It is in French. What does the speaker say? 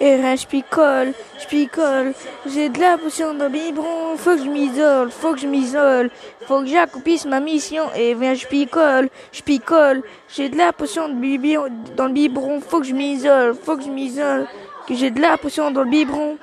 Et rien, je picole, je picole. J'ai de la potion dans le biberon, faut que je m'isole, faut que je m'isole. Faut que j'accomplisse ma mission eh et viens, je picole, je picole. J'ai de la potion de biberon, dans le biberon, faut que je m'isole, faut que je m'isole. Que j'ai de la potion dans le biberon.